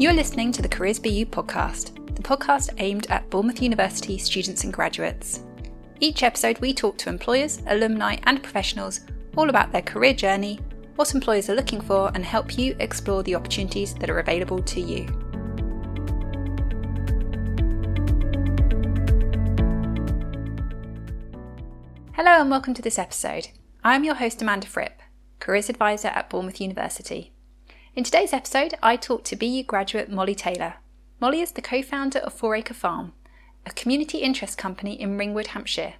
You're listening to the Careers BU podcast, the podcast aimed at Bournemouth University students and graduates. Each episode, we talk to employers, alumni, and professionals all about their career journey, what employers are looking for, and help you explore the opportunities that are available to you. Hello, and welcome to this episode. I'm your host, Amanda Fripp, Careers Advisor at Bournemouth University. In today's episode, I talk to BU graduate Mollie Taylor. Mollie is the co founder of Four Acre Farm, a community interest company in Ringwood, Hampshire.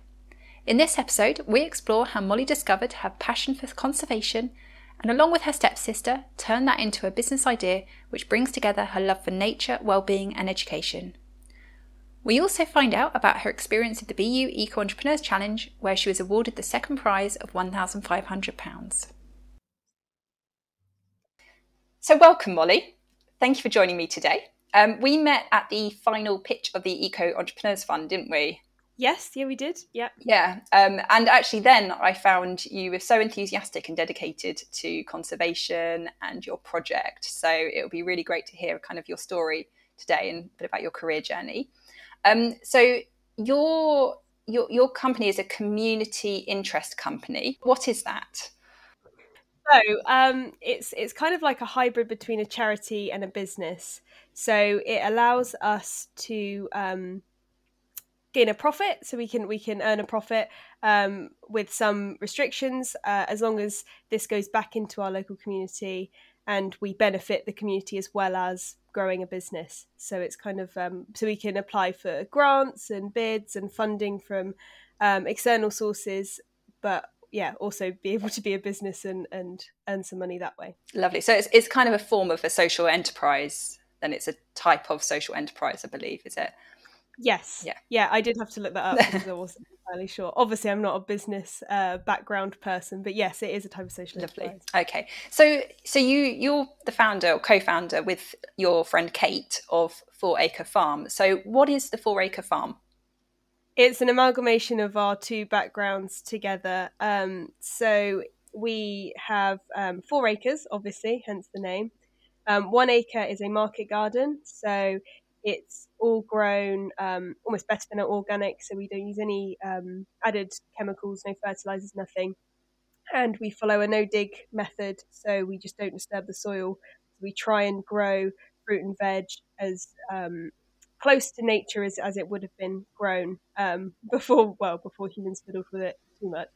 In this episode, we explore how Mollie discovered her passion for conservation and, along with her stepsister, turned that into a business idea which brings together her love for nature, well-being, and education. We also find out about her experience at the BU Eco Entrepreneurs Challenge, where she was awarded the second prize of £1,500. So, welcome, Mollie. Thank you for joining me today. Um, we met at the final pitch of the Eco Entrepreneurs Fund, didn't we? Yes, yeah, we did. Yeah. Yeah. Um, and actually, then I found you were so enthusiastic and dedicated to conservation and your project. So, it would be really great to hear kind of your story today and a bit about your career journey. Um, so, your, your, your company is a community interest company. What is that? So um, it's it's kind of like a hybrid between a charity and a business. So it allows us to um, gain a profit, so we can we can earn a profit um, with some restrictions, uh, as long as this goes back into our local community and we benefit the community as well as growing a business. So it's kind of um, so we can apply for grants and bids and funding from um, external sources, but yeah, also be able to be a business and and earn some money that way. Lovely. So it's it's kind of a form of a social enterprise. Then it's a type of social enterprise, I believe, is it? Yes. Yeah. Yeah. I did have to look that up because I wasn't entirely sure. Obviously, I'm not a business uh, background person, but yes, it is a type of social Lovely. enterprise. Okay. So so you you're the founder or co-founder with your friend Kate of Four Acre Farm. So what is the Four Acre Farm? It's an amalgamation of our two backgrounds together. Um, so we have um, four acres, obviously, hence the name. Um, one acre is a market garden, so it's all grown um, almost better than organic. So we don't use any um, added chemicals, no fertilizers, nothing. And we follow a no dig method, so we just don't disturb the soil. We try and grow fruit and veg as um, close to nature as, as it would have been grown um, before, well, before humans fiddled with it too much.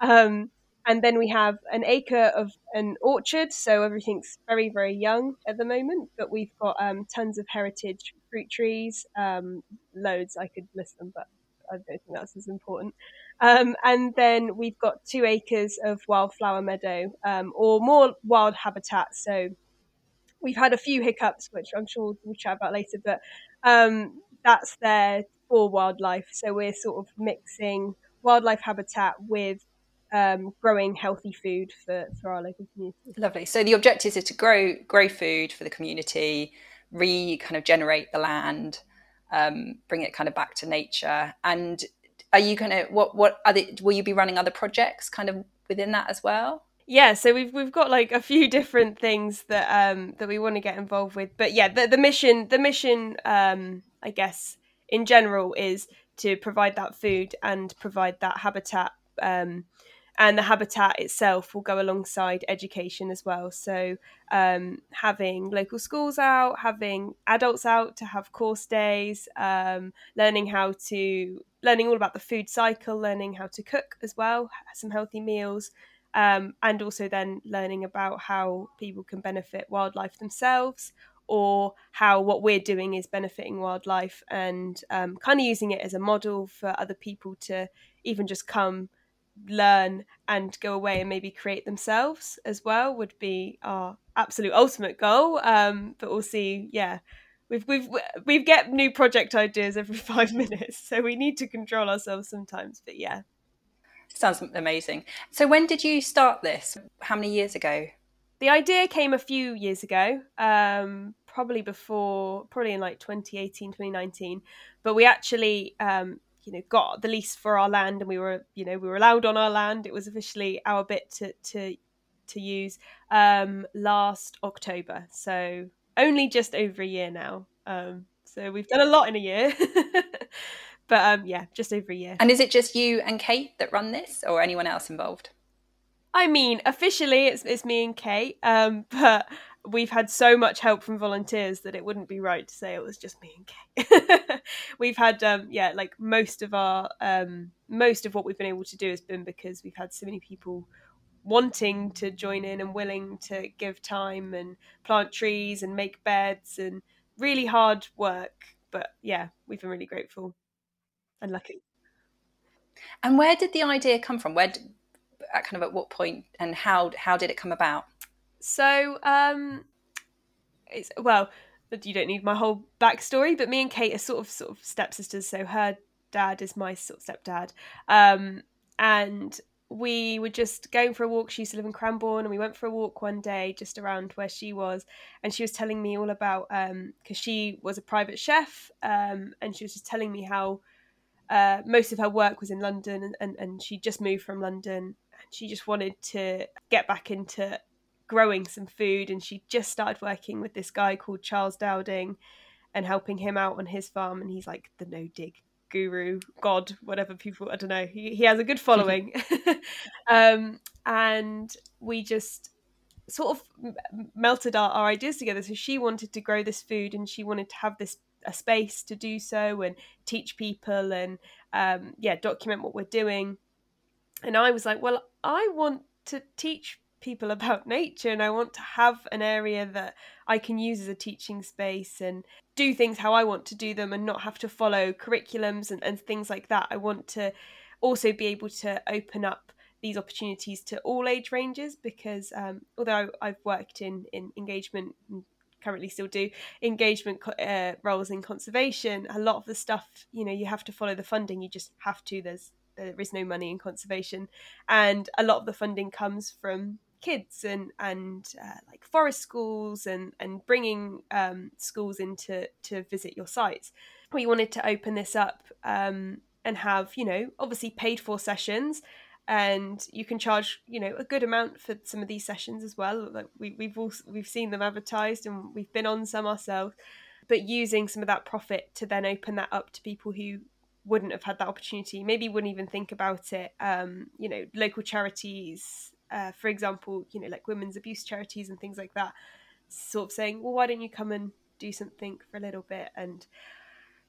Um, and then we have an acre of an orchard, so everything's very, very young at the moment. But we've got um, tons of heritage fruit trees, um, loads. I could list them, but I don't think that's as important. Um, and then we've got two acres of wildflower meadow, um, or more wild habitat. So we've had a few hiccups, which I'm sure we'll chat about later, but um, that's there for wildlife. So we're sort of mixing wildlife habitat with um, growing healthy food for, for our local community. Lovely. So the objectives is to grow grow food for the community, re kind of generate the land, um, bring it kind of back to nature. And are you going to what what other will you be running other projects kind of within that as well? Yeah so we've we've got like a few different things that um that we want to get involved with but yeah the, the mission the mission um i guess in general is to provide that food and provide that habitat um and the habitat itself will go alongside education as well. So um, having local schools out having adults out to have course days um, learning how to learning all about the food cycle learning how to cook as well some healthy meals um, and also then learning about how people can benefit wildlife themselves or how what we're doing is benefiting wildlife and um, kind of using it as a model for other people to even just come learn and go away and maybe create themselves as well would be our absolute ultimate goal. Um, but we'll see. Yeah. We've we've we've get new project ideas every five minutes so we need to control ourselves sometimes but yeah Sounds amazing. So, when did you start this? How many years ago? The idea came a few years ago, um, probably before, probably in like 2018, 2019. But we actually, um, you know, got the lease for our land, and we were, you know, we were allowed on our land. It was officially our bit to to to use um, last October. So only just over a year now. Um, so we've done a lot in a year. but um, yeah, just over a year. And is it just you and Kate that run this, or anyone else involved? I mean, officially it's it's me and Kate, um, but we've had so much help from volunteers that it wouldn't be right to say it was just me and Kate. we've had um, yeah, like most of our um, most of what we've been able to do has been because we've had so many people wanting to join in and willing to give time and plant trees and make beds and really hard work. But yeah, we've been really grateful and lucky. And where did the idea come from? Where, did, kind of at what point, and how how did it come about? So, um, it's well, you don't need my whole backstory, but me and Kate are sort of sort of stepsisters. So her dad is my sort of stepdad, um, and we were just going for a walk. She used to live in Cranborne, and we went for a walk one day just around where she was, and she was telling me all about because um, she was a private chef, um, and she was just telling me how uh, most of her work was in London, and, and and she just moved from London, and she just wanted to get back into growing some food, and she just started working with this guy called Charles Dowding, and helping him out on his farm, and he's like the no dig guru, god, whatever people, I don't know. He, he has a good following. um, and we just sort of melted our, our ideas together. So she wanted to grow this food and she wanted to have this a space to do so and teach people and um, yeah, document what we're doing. And I was like, well, I want to teach people about nature and I want to have an area that I can use as a teaching space and do things how I want to do them and not have to follow curriculums and, and things like that. I want to also be able to open up these opportunities to all age ranges because um, although I've worked in, in engagement currently still do engagement uh, roles in conservation a lot of the stuff you know you have to follow the funding you just have to there's there is no money in conservation and a lot of the funding comes from kids and and uh, like forest schools and and bringing um, schools in to to visit your sites. We wanted to open this up um, and have you know obviously paid for sessions and you can charge you know a good amount for some of these sessions as well like we, we've all we've seen them advertised and we've been on some ourselves but using some of that profit to then open that up to people who wouldn't have had that opportunity maybe wouldn't even think about it um, you know local charities uh, for example, you know, like women's abuse charities and things like that, sort of saying, well, why don't you come and do something for a little bit? And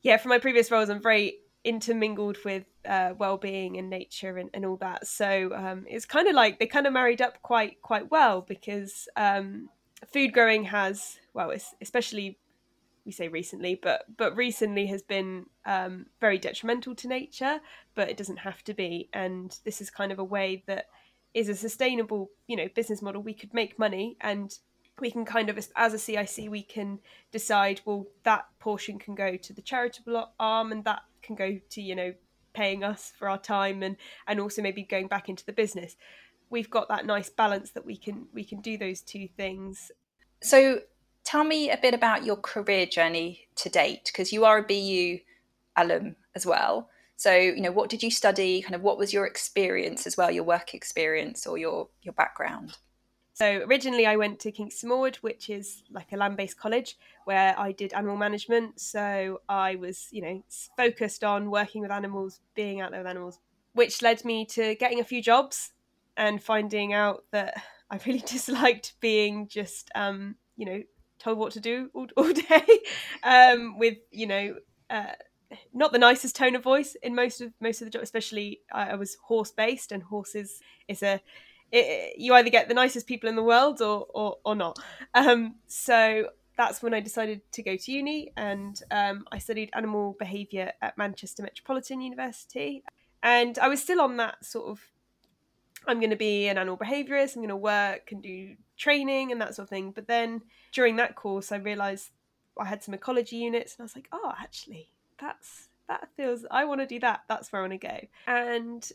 yeah, from my previous roles, I'm very intermingled with uh, well-being and nature and, and all that. So um, it's kind of like they kind of married up quite quite well because um, food growing has well, especially we say recently, but but recently has been um, very detrimental to nature. But it doesn't have to be, and this is kind of a way that is a sustainable you know business model we could make money and we can kind of as a cic we can decide well that portion can go to the charitable arm and that can go to you know paying us for our time and and also maybe going back into the business we've got that nice balance that we can we can do those two things so tell me a bit about your career journey to date because you are a bu alum as well so, you know, what did you study? Kind of what was your experience as well, your work experience or your your background? So originally I went to Kingston Maurward, which is like a land-based college where I did animal management. So I was, you know, focused on working with animals, being out there with animals, which led me to getting a few jobs and finding out that I really disliked being just, um, you know, told what to do all, all day um, with, you know, uh, not the nicest tone of voice in most of most of the job Especially, I, I was horse based, and horses is a it, you either get the nicest people in the world or or, or not. Um, so that's when I decided to go to uni, and um, I studied animal behaviour at Manchester Metropolitan University. And I was still on that sort of I'm going to be an animal behaviourist, I'm going to work and do training and that sort of thing. But then during that course, I realised I had some ecology units, and I was like, oh, actually, that's that feels I want to do that. That's where I want to go. And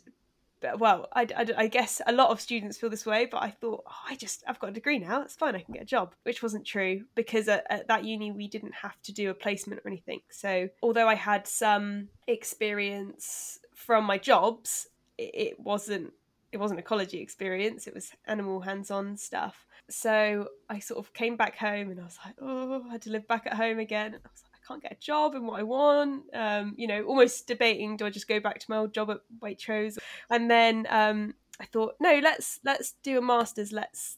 well, I, I, I, guess a lot of students feel this way, but I thought, oh, I just, I've got a degree now, it's fine, I can get a job, which wasn't true because at, at, that uni we didn't have to do a placement or anything. So, although I had some experience from my jobs, it, it wasn't it wasn't ecology experience it was animal hands-on stuff so i sort of came back home and i was like oh i had to live back at home again and i was like can't get a job in what i want um, you know almost debating do i just go back to my old job at waitrose? And then um, i thought no let's let's do a master's. Let's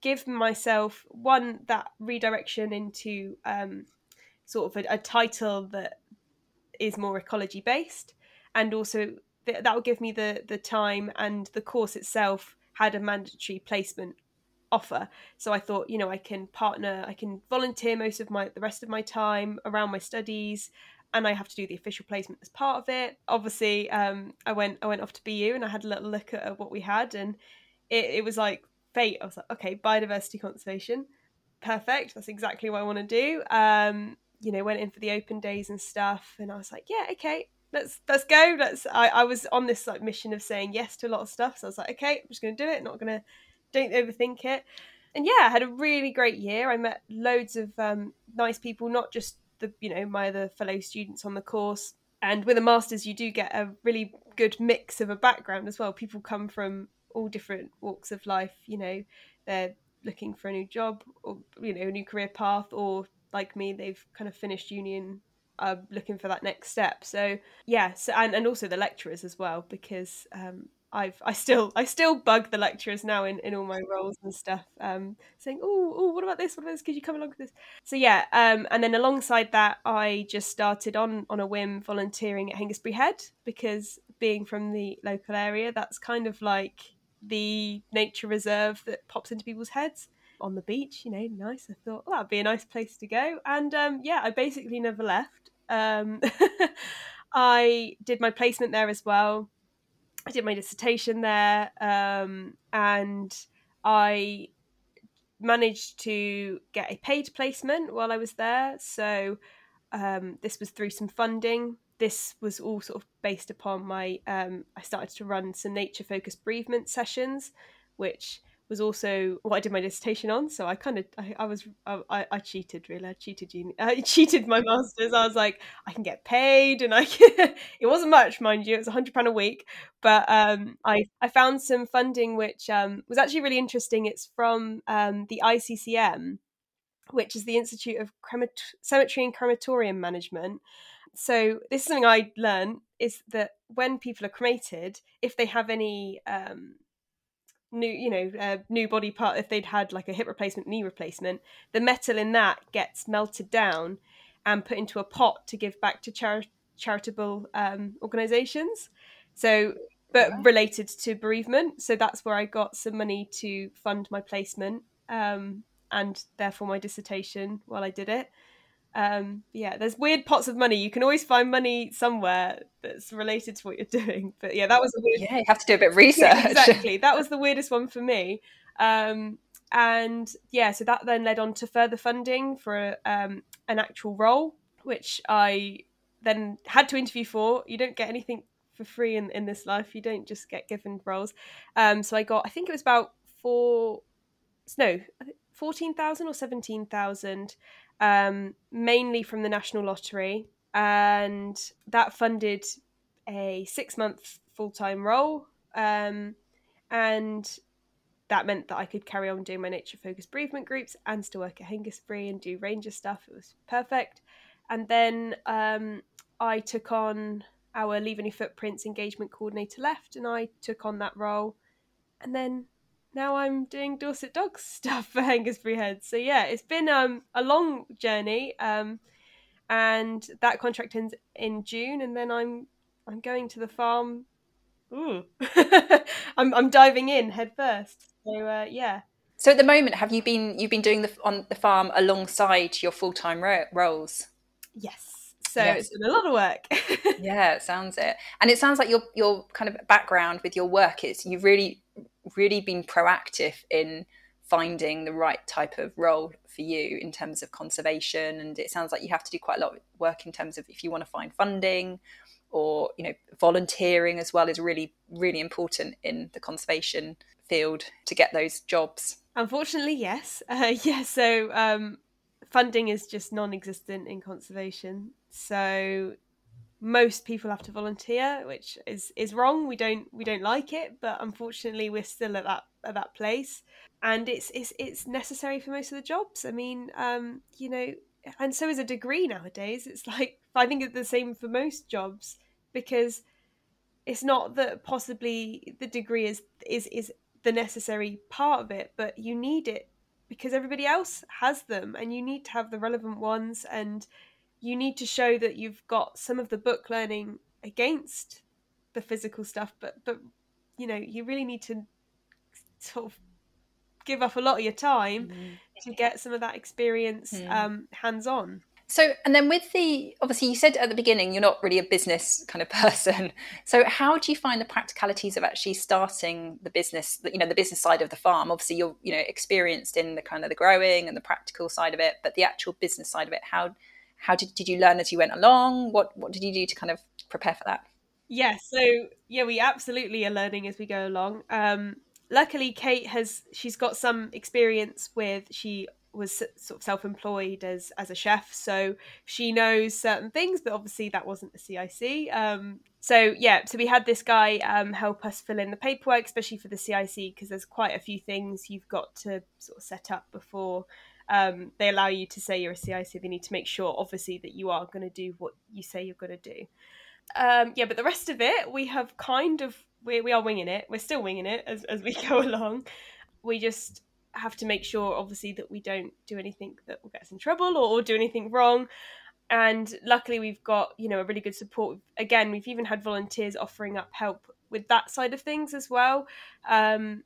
give myself one that redirection into um, sort of a, a title that is more ecology based and also th- that will give me the the time and the course itself had a mandatory placement offer. So i thought you know i can partner i can volunteer most of my the rest of my time around my studies and i have to do the official placement as part of it. Obviously um, i went i went off to bu and i had a little look at, at what we had and it, it was like fate. I was like okay biodiversity conservation. Perfect. That's exactly what i want to do. Um, you know went in for the open days and stuff and i was like yeah okay. Let's let's go. Let's I, I was on this like mission of saying yes to a lot of stuff. So i was like okay i'm just gonna do it. Not gonna don't overthink it. And yeah i had a really great year. I met loads of um, nice people not just the you know my other fellow students on the course. And with a master's you do get a really good mix of a background as well. People come from all different walks of life you know. They're looking for a new job or you know a new career path or like me they've kind of finished union are looking for that next step. So yeah so, and, and also the lecturers as well because um, I've I still I still bug the lecturers now in, in all my roles and stuff, um, saying, "Oh, oh, what about this? What about this? Could you come along with this?" So yeah, um, and then alongside that, I just started on on a whim volunteering at Hengistbury Head because being from the local area, that's kind of like the nature reserve that pops into people's heads on the beach. You know, nice. I thought well, that'd be a nice place to go, and um, yeah, I basically never left. Um, I did my placement there as well I did my dissertation there, um, and I managed to get a paid placement while I was there. So um, this was through some funding. This was all sort of based upon my. Um, I started to run some nature focused bereavement sessions, which was also what I did my dissertation on. So I kind of I, I, was I, I cheated really. I cheated uni. I cheated my masters. I was like I can get paid, and I can, it wasn't much, mind you. It was a hundred pound a week, but um, I I found some funding which um, was actually really interesting. It's from um, the ICCM, which is the Institute of Cremat- Cemetery and Crematorium Management. So this is something I learned is that when people are cremated, if they have any um, new you know uh, new body part if they'd had like a hip replacement knee replacement the metal in that gets melted down and put into a pot to give back to char- charitable um, organizations. So but related to bereavement so that's where i got some money to fund my placement um, and therefore my dissertation while i did it um yeah there's weird pots of money. You can always find money somewhere that's related to what you're doing. But yeah that was a weird yeah you have to do a bit of research. Yeah, exactly. That was the weirdest one for me. Um and yeah so that then led on to further funding for um an actual role which i then had to interview for. You don't get anything for free in, in this life. You don't just get given roles. Um so i got i think it was about four no 14,000 or 17,000 um, mainly from the National Lottery, and that funded a six month full time role. Um, and that meant that I could carry on doing my nature focused bereavement groups and still work at Hengistbury and do ranger stuff. It was perfect. And then um, I took on our Leave Any Footprints engagement coordinator left, and I took on that role. And then now I'm doing Dorset Dogs stuff for Hengistbury Head. So yeah, it's been um, a long journey, um, and that contract ends in June, and then I'm I'm going to the farm. Ooh, I'm I'm diving in head first. So uh, yeah. So at the moment, have you been you've been doing the on the farm alongside your full time ro- roles? Yes. So yes. it's been a lot of work. yeah, it sounds it, and it sounds like your your kind of background with your work is you've really really been proactive in finding the right type of role for you in terms of conservation. And it sounds like you have to do quite a lot of work in terms of if you want to find funding or you know volunteering as well is really really important in the conservation field to get those jobs. Unfortunately yes. Uh, yeah so um, funding is just non-existent in conservation. So most people have to volunteer, which is is wrong. We don't we don't like it, but unfortunately, we're still at that at that place, and it's it's it's necessary for most of the jobs. I mean, um, you know, and so is a degree nowadays. It's like I think it's the same for most jobs because it's not that possibly the degree is is is the necessary part of it, but you need it because everybody else has them, and you need to have the relevant ones and you need to show that you've got some of the book learning against the physical stuff but but you know you really need to sort of give up a lot of your time mm. to get some of that experience mm. um, hands on so and then with the obviously you said at the beginning you're not really a business kind of person so how do you find the practicalities of actually starting the business you know the business side of the farm obviously you're you know experienced in the kind of the growing and the practical side of it but the actual business side of it how how did, did you learn as you went along? What what did you do to kind of prepare for that? Yeah so yeah we absolutely are learning as we go along. Um luckily kate has she's got some experience with she was sort of self-employed as as a chef so she knows certain things but obviously that wasn't the cic um so yeah so we had this guy um help us fill in the paperwork especially for the cic because there's quite a few things you've got to sort of set up before um, they allow you to say you're a CIC. They need to make sure, obviously, that you are going to do what you say you're going to do. Um, yeah, but the rest of it, we have kind of we we are winging it. We're still winging it as as we go along. We just have to make sure, obviously, that we don't do anything that will get us in trouble or, or do anything wrong. And luckily, we've got you know a really good support. Again, we've even had volunteers offering up help with that side of things as well. Um,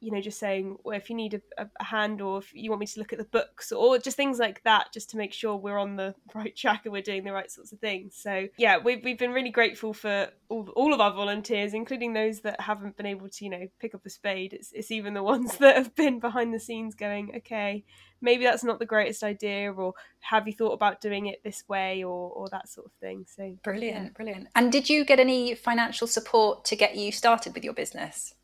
you know, just saying, well, if you need a, a, hand or if you want me to look at the books or just things like that, just to make sure we're on the right track and we're doing the right sorts of things. So, yeah, we've, we've been really grateful for all, all of our volunteers, including those that haven't been able to, you know, pick up a spade. It's, it's even the ones that have been behind the scenes going, okay, maybe that's not the greatest idea or have you thought about doing it this way or, or that sort of thing. So, brilliant, yeah. brilliant. And did you get any financial support to get you started with your business?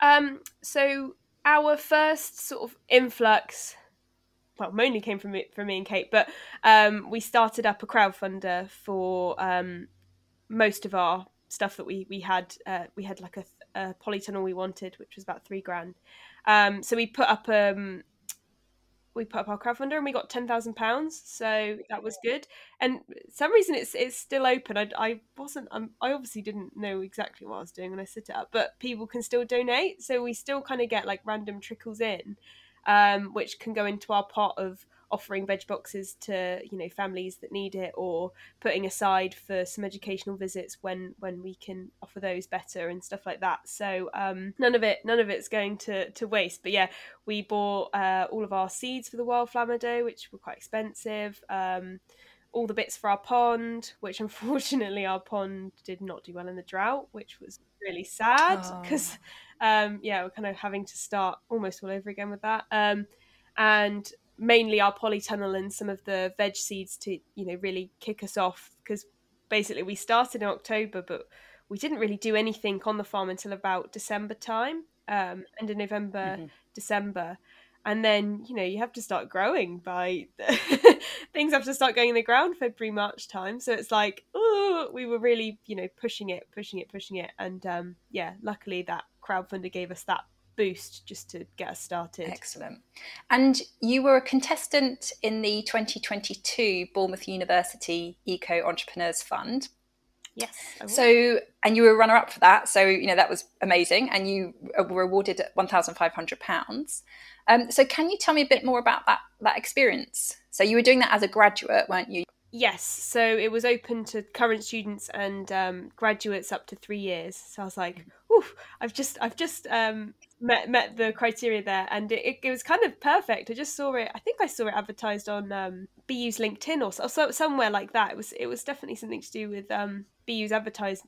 Um, so our first sort of influx, well, mainly came from me, from me and Kate, but um, we started up a crowdfunder for um, most of our stuff that we we had. Uh, we had like a, a polytunnel we wanted, which was about three grand. Um, so we put up um, we put up our crowdfunder and we got ten thousand pounds, so that was good. And some reason it's it's still open. I, I wasn't um, I obviously didn't know exactly what I was doing when I set it up, but people can still donate, so we still kind of get like random trickles in, um, which can go into our pot of offering veg boxes to you know families that need it or putting aside for some educational visits when when we can offer those better and stuff like that. So um, none of it none of it's going to to waste. But yeah we bought uh, all of our seeds for the wildflower meadow which were quite expensive um, all the bits for our pond which unfortunately our pond did not do well in the drought which was really sad because oh. um, yeah we're kind of having to start almost all over again with that. Um, and mainly our polytunnel and some of the veg seeds to you know really kick us off because basically we started in October but we didn't really do anything on the farm until about December time um end of November mm-hmm. December. And then you know you have to start growing by things have to start going in the ground February March time. So it's like oh we were really you know pushing it pushing it pushing it. And um yeah luckily that crowdfunder gave us that boost just to get us started. Excellent. And you were a contestant in the 2022 Bournemouth University Eco Entrepreneurs Fund. Yes. So, and you were runner up for that. So, you know, that was amazing. And you were awarded £1,500. Um, so, can you tell me a bit more about that, that experience? So, you were doing that as a graduate, weren't you? Yes, so it was open to current students and um, graduates up to three years. So I was like, "Oof, I've just, I've just um, met met the criteria there, and it, it, was kind of perfect. I just saw it. I think I saw it advertised on um, BU's LinkedIn or, or so, somewhere like that. It was it was definitely something to do with um, BU's advertise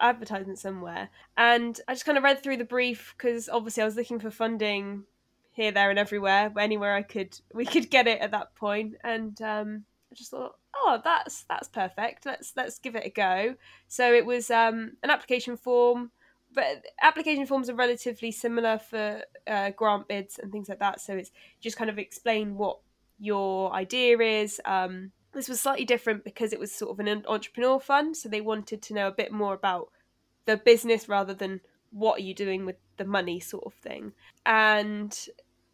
advertisement somewhere. And I just kind of read through the brief because obviously I was looking for funding here, there, and everywhere, anywhere I could we could get it at that point, and um, I just thought, oh, that's that's perfect. Let's let's give it a go. So it was um, an application form but application forms are relatively similar for uh, grant bids and things like that. So it's just kind of explain what your idea is, um, this was slightly different because it was sort of an entrepreneur fund, so they wanted to know a bit more about the business rather than what are you doing with the money sort of thing. And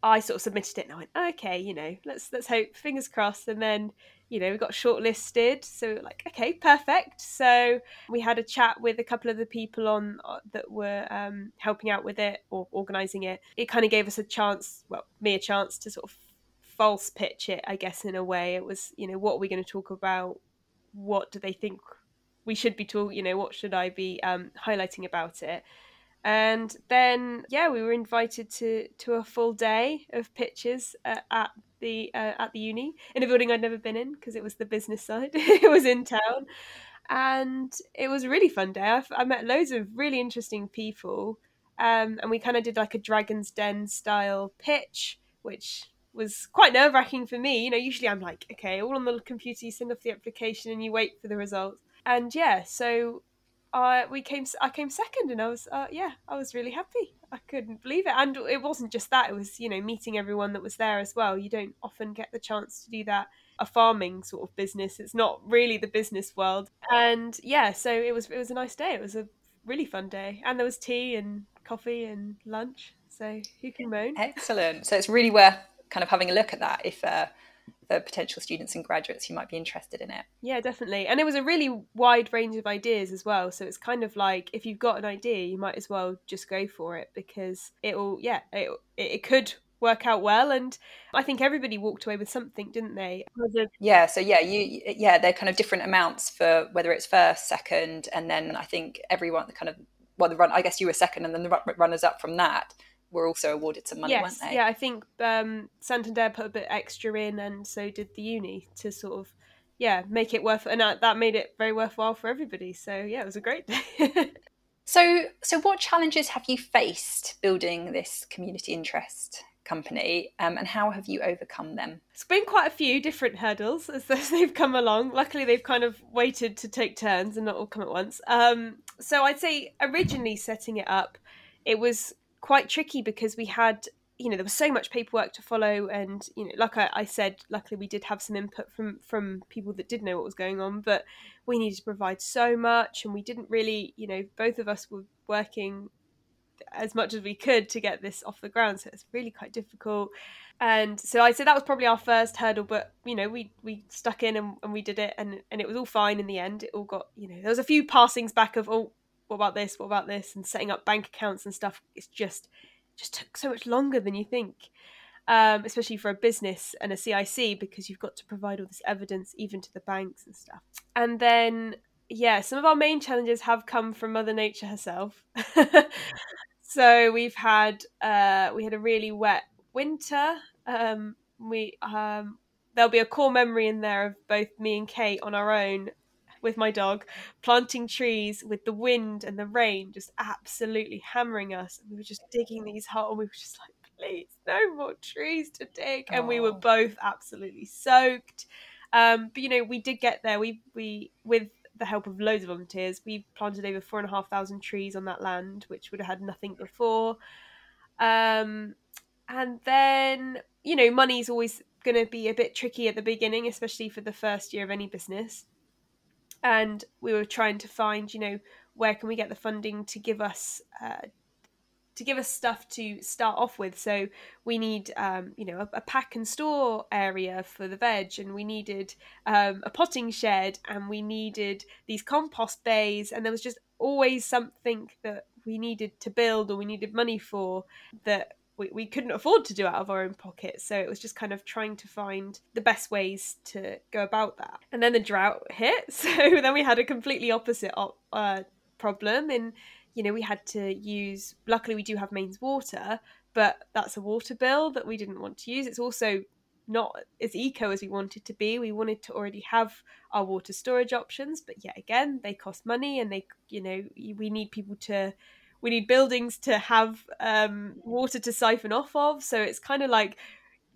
I sort of submitted it and I went, okay, you know, let's let's hope, fingers crossed. And then, you know, we got shortlisted. So like, okay, perfect. So we had a chat with a couple of the people on uh, that were um, helping out with it or organising it. It kind of gave us a chance, well, me a chance to sort of false pitch it, I guess, in a way. It was, you know, what are we going to talk about? What do they think we should be talking? You know, what should I be um, highlighting about it? And then, yeah, we were invited to to a full day of pitches uh, at the uh, at the uni in a building I'd never been in because it was the business side. it was in town, and it was a really fun day. I, I met loads of really interesting people, um, and we kind of did like a Dragon's Den style pitch, which was quite nerve wracking for me. You know, usually I'm like, okay, all on the computer, you send off the application and you wait for the results. And yeah, so I we came, I came second, and I was, uh, yeah, I was really happy. I couldn't believe it, and it wasn't just that; it was you know meeting everyone that was there as well. You don't often get the chance to do that. A farming sort of business. It's not really the business world, and yeah, so it was. It was a nice day. It was a really fun day, and there was tea and coffee and lunch. So who can moan? Excellent. So it's really worth kind of having a look at that if uh, for potential students and graduates who might be interested in it. Yeah, definitely. And it was a really wide range of ideas as well. So it's kind of like if you've got an idea, you might as well just go for it because it'll, yeah, it, it could work out well and i think everybody walked away with something didn't they yeah so yeah you yeah they're kind of different amounts for whether it's first second and then i think everyone kind of well the run i guess you were second and then the runners up from that were also awarded some money, yes, weren't they? Yeah, I think um, Santander put a bit extra in, and so did the uni to sort of yeah make it worth, and that made it very worthwhile for everybody. So yeah, it was a great day. so, so what challenges have you faced building this community interest company um, and how have you overcome them it's been quite a few different hurdles as they've come along luckily they've kind of waited to take turns and not all come at once um, so i'd say originally setting it up it was quite tricky because we had you know there was so much paperwork to follow and you know like I, I, said luckily we did have some input from from people that did know what was going on but we needed to provide so much and we didn't really you know both of us were working as much as we could to get this off the ground so it's really quite difficult. And so i said that was probably our first hurdle but you know we we stuck in and, and we did it and and it was all fine in the end. It all got you know there was a few passings back of oh what about this? What about this? And setting up bank accounts and stuff. It's just just took so much longer than you think, um, especially for a business and a CIC because you've got to provide all this evidence even to the banks and stuff. And then yeah, some of our main challenges have come from Mother Nature herself. so we've had uh, we had a really wet winter. Um, we um, there'll be a core memory in there of both me and Kate on our own with my dog, planting trees with the wind and the rain just absolutely hammering us. And we were just digging these holes. And we were just like, please, no more trees to dig. And we were both absolutely soaked. Um, but you know, we did get there. We we with the help of loads of volunteers, we planted over four and a half thousand trees on that land, which would have had nothing before. Um, and then you know, money's always going to be a bit tricky at the beginning, especially for the first year of any business and we were trying to find you know where can we get the funding to give us uh, to give us stuff to start off with. So we need um, you know a, a, pack and store area for the veg and we needed um, a potting shed and we needed these compost bays and there was just always something that we needed to build or we needed money for that we, we couldn't afford to do out of our own pockets. So it was just kind of trying to find the best ways to go about that. And then the drought hit. So then we had a completely opposite uh, problem. And, you know, we had to use, luckily, we do have mains water, but that's a water bill that we didn't want to use. It's also not as eco as we wanted to be. We wanted to already have our water storage options, but yet again, they cost money and they, you know, we need people to we need buildings to have um, water to siphon off of. So it's kind of like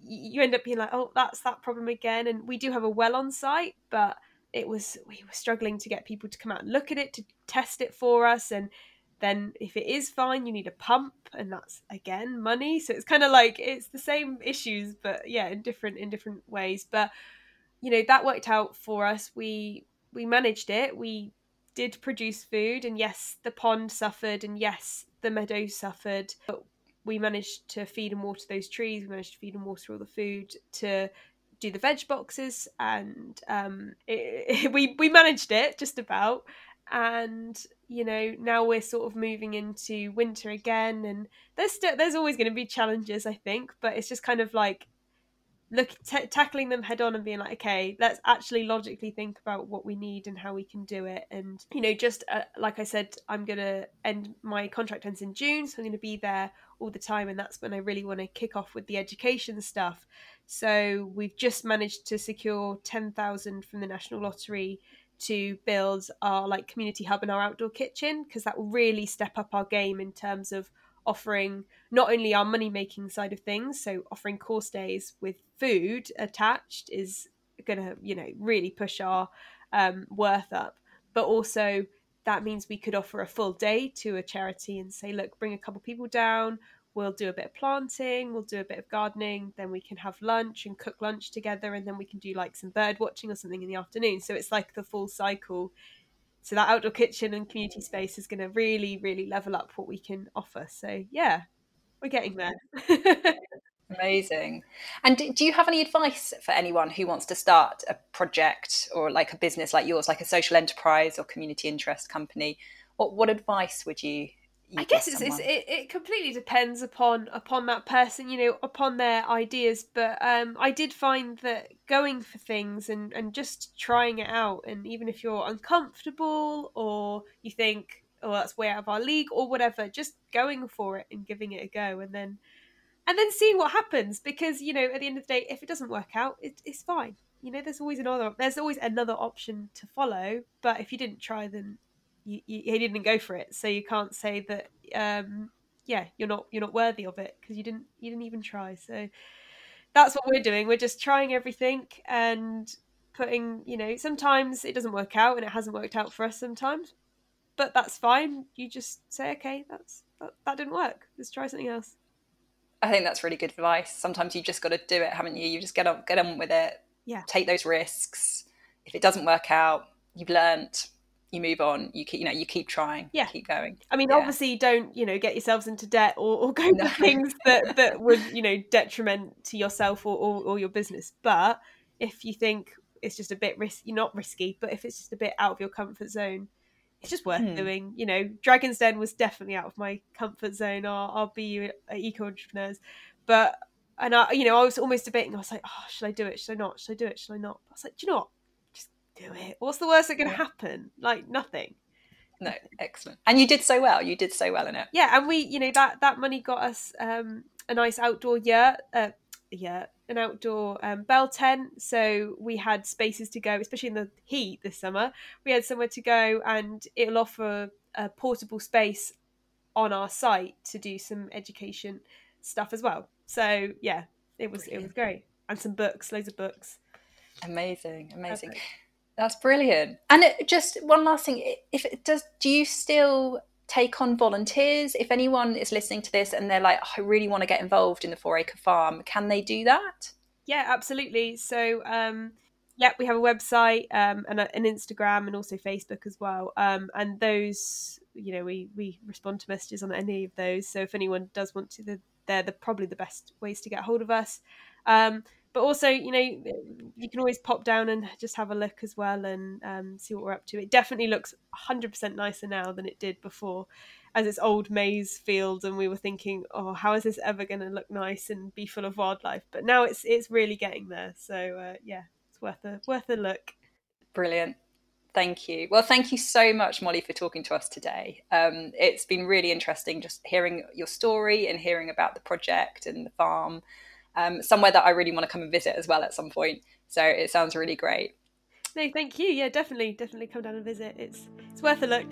you end up being like, oh, that's that problem again. And we do have a well on site, but it was we were struggling to get people to come out and look at it to test it for us and then if it is fine you need a pump and that's again money so it's kind of like it's the same issues but yeah in different in different ways but you know that worked out for us. We we managed it. We did produce food, and yes, the pond suffered, and yes, the meadows suffered, but we managed to feed and water those trees. We managed to feed and water all the food to do the veg boxes, and um, it, it, we we managed it just about. And you know now we're sort of moving into winter again, and there's still there's always going to be challenges, I think, but it's just kind of like look t- tackling them head on and being like okay let's actually logically think about what we need and how we can do it. And you know just uh, like i said i'm going to end my contract ends in june so i'm going to be there all the time and that's when i really want to kick off with the education stuff. So we've just managed to secure 10,000 from the national lottery to build our like community hub and our outdoor kitchen because that will really step up our game in terms of offering not only our money making side of things, so offering course days with food attached is going to, you know, really push our um, worth up, but also that means we could offer a full day to a charity and say, look, bring a couple people down. We'll do a bit of planting, we'll do a bit of gardening, then we can have lunch and cook lunch together, and then we can do like some bird watching or something in the afternoon. So it's like the full cycle so that outdoor kitchen and community space is going to really really level up what we can offer. So yeah we're getting there. Amazing. And do you have any advice for anyone who wants to start a project or like a business like yours like a social enterprise or community interest company? What what advice would you I guess it's, it's, it, it completely depends upon upon that person, you know, upon their ideas. But um, I did find that going for things and, and just trying it out, and even if you're uncomfortable or you think, oh, that's way out of our league or whatever, just going for it and giving it a go, and then and then seeing what happens. Because you know, at the end of the day, if it doesn't work out, it, it's fine. You know, there's always another there's always another option to follow. But if you didn't try, then you, you, he didn't go for it, so you can't say that. Um, yeah, you're not you're not worthy of it because you didn't you didn't even try. So that's what we're doing. We're just trying everything and putting. You know, sometimes it doesn't work out, and it hasn't worked out for us sometimes, but that's fine. You just say, okay, that's that, that didn't work. Let's try something else. I think that's really good advice. Sometimes you just got to do it, haven't you? You just get on get on with it. Yeah. Take those risks. If it doesn't work out, you've learnt you move on you keep you know you keep trying yeah keep going i mean yeah. obviously don't you know get yourselves into debt or, or go no. for things that that would you know detriment to yourself or, or, or your business but if you think it's just a bit risky you're not risky but if it's just a bit out of your comfort zone it's just worth hmm. doing you know dragon's den was definitely out of my comfort zone our, our bu eco entrepreneurs but and I, you know, I was almost debating. I was like, "Oh, should I do it? Should I not? Should I do it? Should I not?" I was like, "Do you know what? Do it. What's the worst that can happen? Like nothing. No, excellent. And you did so well. You did so well in it. Yeah, and we, you know, that that money got us um, a nice outdoor yurt, uh, yeah, an outdoor um, bell tent. So we had spaces to go, especially in the heat this summer. We had somewhere to go, and it'll offer a portable space on our site to do some education stuff as well. So yeah, it was Brilliant. it was great, and some books, loads of books. Amazing, amazing. Perfect. That's brilliant. And it, just one last thing: if it does, do you still take on volunteers? If anyone is listening to this and they're like, oh, "I really want to get involved in the Four Acre Farm," can they do that? Yeah, absolutely. So, um, yeah, we have a website um, and an Instagram and also Facebook as well. Um, and those, you know, we we respond to messages on any of those. So if anyone does want to, they're the, probably the best ways to get hold of us. Um, but also you know you can always pop down and just have a look as well and um, see what we're up to. It definitely looks 100% nicer now than it did before as its old maize field and we were thinking oh how is this ever going to look nice and be full of wildlife? But now it's it's really getting there. So uh, yeah it's worth a worth a look. Brilliant. Thank you. Well, thank you so much, Mollie, for talking to us today. Um, it's been really interesting just hearing your story and hearing about the project and the farm um, somewhere that I really want to come and visit as well at some point. So it sounds really great. No, thank you. Yeah, definitely, definitely come down and visit. It's it's worth a look.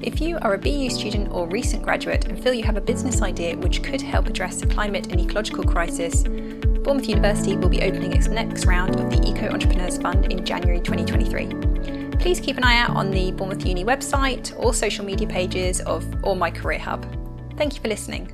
If you are a BU student or recent graduate and feel you have a business idea which could help address the climate and ecological crisis, Bournemouth University will be opening its next round of the Eco Entrepreneurs Fund in January 2023. Please keep an eye out on the Bournemouth Uni website or social media pages of or my career hub. Thank you for listening.